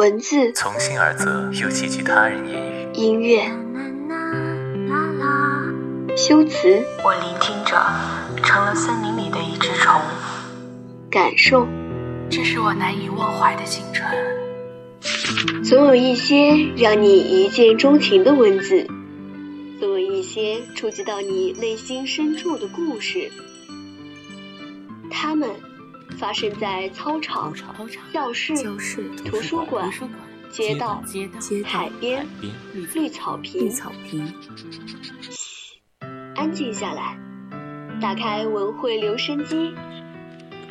文字从心而泽，又寄居他人言语。音乐修辞我聆听着，成了森林里的一只虫。感受，这是我难以忘怀的青春。总有一些让你一见钟情的文字，总有一些触及到你内心深处的故事。它们发生在操场、教室、图书馆、街道、海边、绿草坪。嘘，安静下来，打开文汇留声机，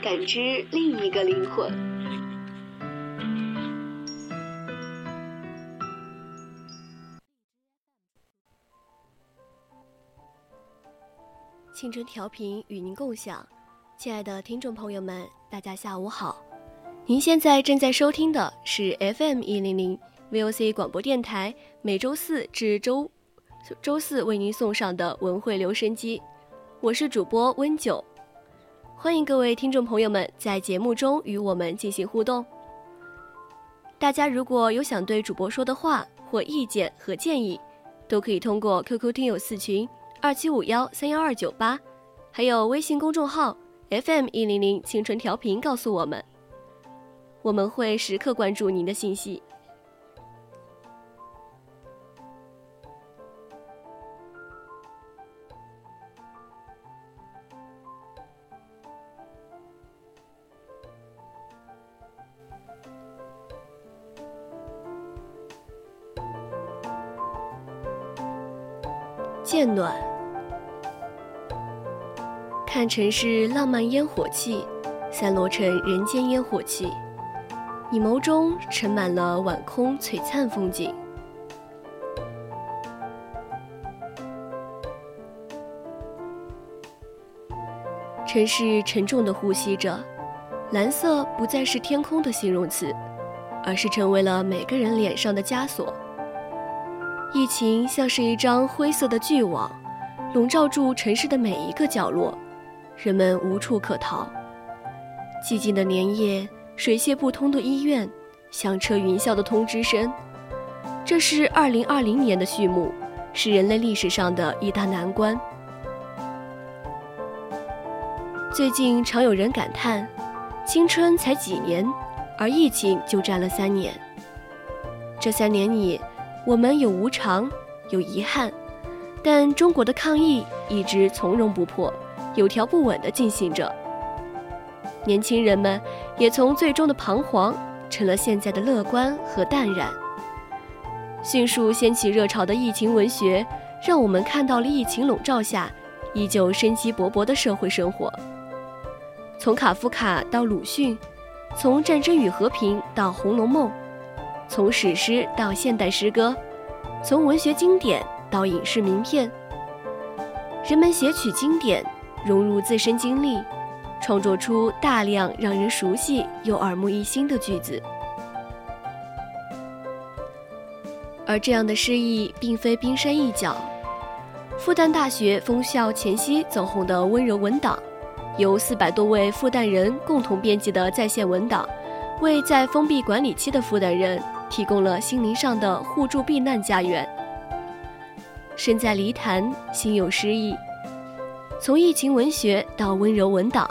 感知另一个灵魂。青春调频与您共享。亲爱的听众朋友们，大家下午好！您现在正在收听的是 FM 一零零 VOC 广播电台，每周四至周周四为您送上的文汇留声机，我是主播温九，欢迎各位听众朋友们在节目中与我们进行互动。大家如果有想对主播说的话或意见和建议，都可以通过 QQ 听友四群二七五幺三幺二九八，还有微信公众号。FM 一零零青春调频告诉我们，我们会时刻关注您的信息。渐暖。看城市浪漫烟火气，散落成人间烟火气。你眸中盛满了晚空璀璨风景。城市沉重的呼吸着，蓝色不再是天空的形容词，而是成为了每个人脸上的枷锁。疫情像是一张灰色的巨网，笼罩住城市的每一个角落。人们无处可逃，寂静的年夜，水泄不通的医院，响彻云霄的通知声。这是二零二零年的序幕，是人类历史上的一大难关。最近常有人感叹，青春才几年，而疫情就占了三年。这三年里，我们有无常，有遗憾，但中国的抗疫一直从容不迫。有条不紊地进行着，年轻人们也从最终的彷徨成了现在的乐观和淡然。迅速掀起热潮的疫情文学，让我们看到了疫情笼罩下依旧生机勃勃的社会生活。从卡夫卡到鲁迅，从《战争与和平》到《红楼梦》，从史诗到现代诗歌，从文学经典到影视名片，人们写取经典。融入自身经历，创作出大量让人熟悉又耳目一新的句子。而这样的诗意并非冰山一角。复旦大学封校前夕走红的温柔文档，由四百多位复旦人共同编辑的在线文档，为在封闭管理期的复旦人提供了心灵上的互助避难家园。身在泥潭，心有诗意。从疫情文学到温柔文档，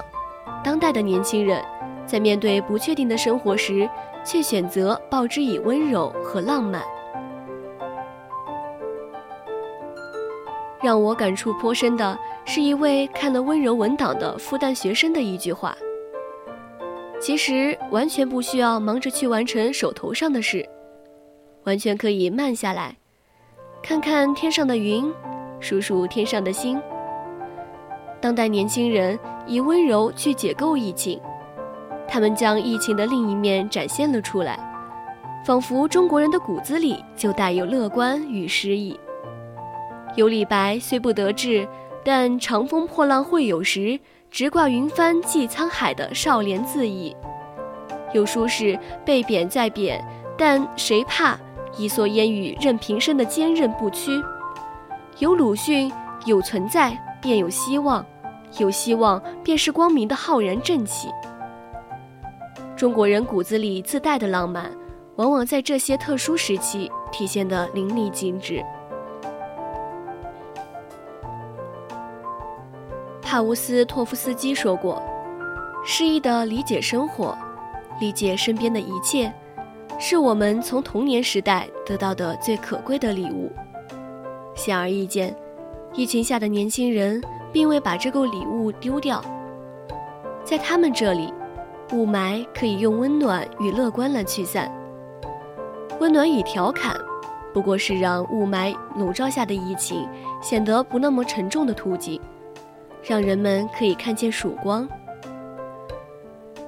当代的年轻人在面对不确定的生活时，却选择报之以温柔和浪漫。让我感触颇深的是一位看了温柔文档的复旦学生的一句话：“其实完全不需要忙着去完成手头上的事，完全可以慢下来，看看天上的云，数数天上的星。”当代年轻人以温柔去解构疫情，他们将疫情的另一面展现了出来，仿佛中国人的骨子里就带有乐观与诗意。有李白虽不得志，但长风破浪会有时，直挂云帆济沧海的少年自意；有苏轼被贬再贬，但谁怕一蓑烟雨任平生的坚韧不屈；有鲁迅有存在。便有希望，有希望便是光明的浩然正气。中国人骨子里自带的浪漫，往往在这些特殊时期体现得淋漓尽致。帕乌斯托夫斯基说过：“诗意的理解生活，理解身边的一切，是我们从童年时代得到的最可贵的礼物。”显而易见，疫情下的年轻人并未把这个礼物丢掉。在他们这里，雾霾可以用温暖与乐观来驱散。温暖与调侃，不过是让雾霾笼罩下的疫情显得不那么沉重的途径。让人们可以看见曙光。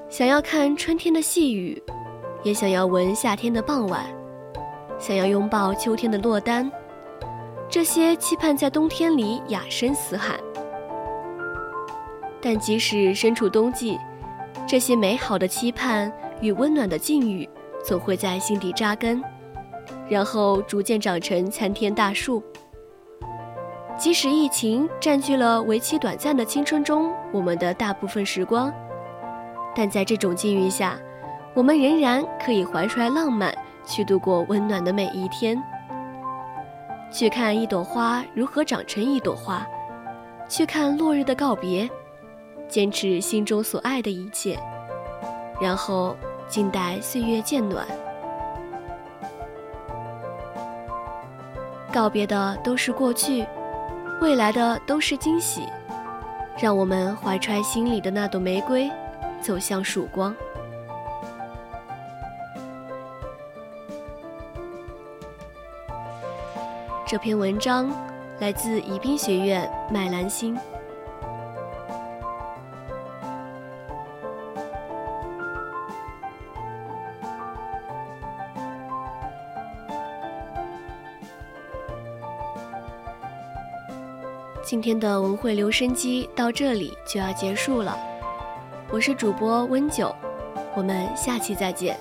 想要看春天的细雨，也想要闻夏天的傍晚，想要拥抱秋天的落单，这些期盼在冬天里哑声嘶喊。但即使身处冬季，这些美好的期盼与温暖的境遇，总会在心底扎根，然后逐渐长成参天大树。即使疫情占据了为期短暂的青春中我们的大部分时光，但在这种境遇下，我们仍然可以怀揣浪漫去度过温暖的每一天。去看一朵花如何长成一朵花，去看落日的告别，坚持心中所爱的一切，然后静待岁月渐暖。告别的都是过去。未来的都是惊喜，让我们怀揣心里的那朵玫瑰，走向曙光。这篇文章来自宜宾学院麦兰心。今天的文汇留声机到这里就要结束了，我是主播温九，我们下期再见。